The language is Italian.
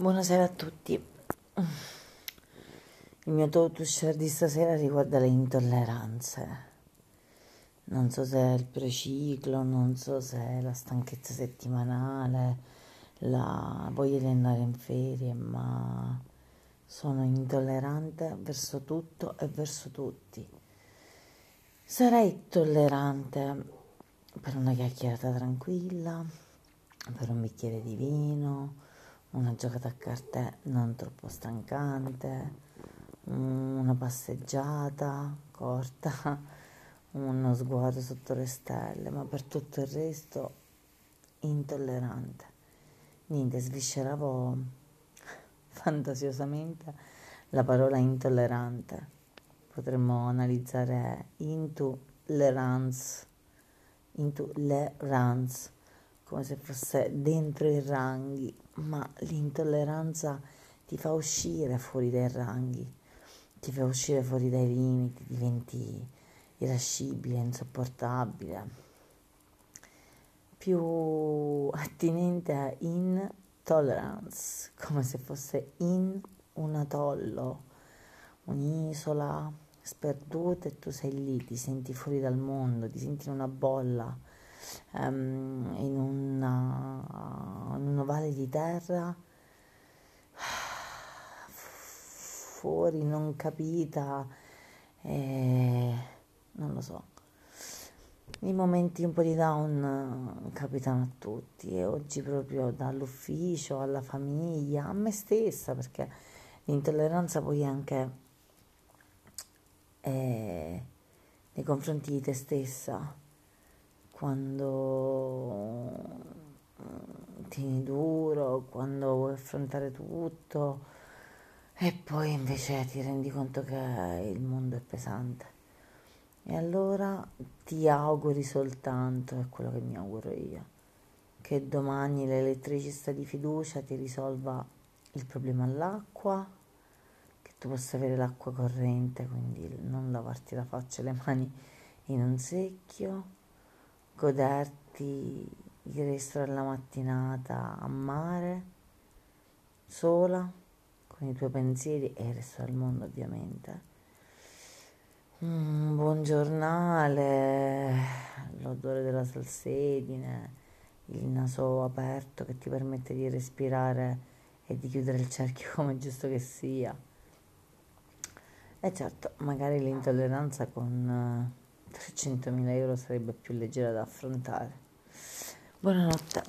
Buonasera a tutti. Il mio to share di stasera riguarda le intolleranze. Non so se è il preciclo, non so se è la stanchezza settimanale, la voglia di andare in ferie, ma sono intollerante verso tutto e verso tutti. Sarei tollerante per una chiacchierata tranquilla, per un bicchiere di vino una giocata a carte non troppo stancante, una passeggiata corta, uno sguardo sotto le stelle, ma per tutto il resto intollerante. Niente, svisceravo fantasiosamente la parola intollerante. Potremmo analizzare into le come se fosse dentro i ranghi, ma l'intolleranza ti fa uscire fuori dai ranghi, ti fa uscire fuori dai limiti, diventi irascibile, insopportabile, più attinente a intolerance, come se fosse in un atollo, un'isola sperduta e tu sei lì, ti senti fuori dal mondo, ti senti in una bolla um, in, una, in un ovale di terra fuori non capita e non lo so. I momenti un po' di down capitano a tutti e oggi proprio dall'ufficio alla famiglia a me stessa perché l'intolleranza poi anche eh, nei confronti di te stessa quando mm, tieni duro, quando vuoi affrontare tutto e poi invece ti rendi conto che il mondo è pesante. E allora ti auguri soltanto, è quello che mi auguro io, che domani l'elettricista di fiducia ti risolva il problema all'acqua, che tu possa avere l'acqua corrente, quindi non lavarti la faccia e le mani in un secchio goderti il resto della mattinata a mare, sola, con i tuoi pensieri e il resto del mondo ovviamente. Un buon giornale, l'odore della salsedine, il naso aperto che ti permette di respirare e di chiudere il cerchio come giusto che sia. E certo, magari l'intolleranza con 300.000 euro sarebbe più leggera da affrontare. Buonanotte.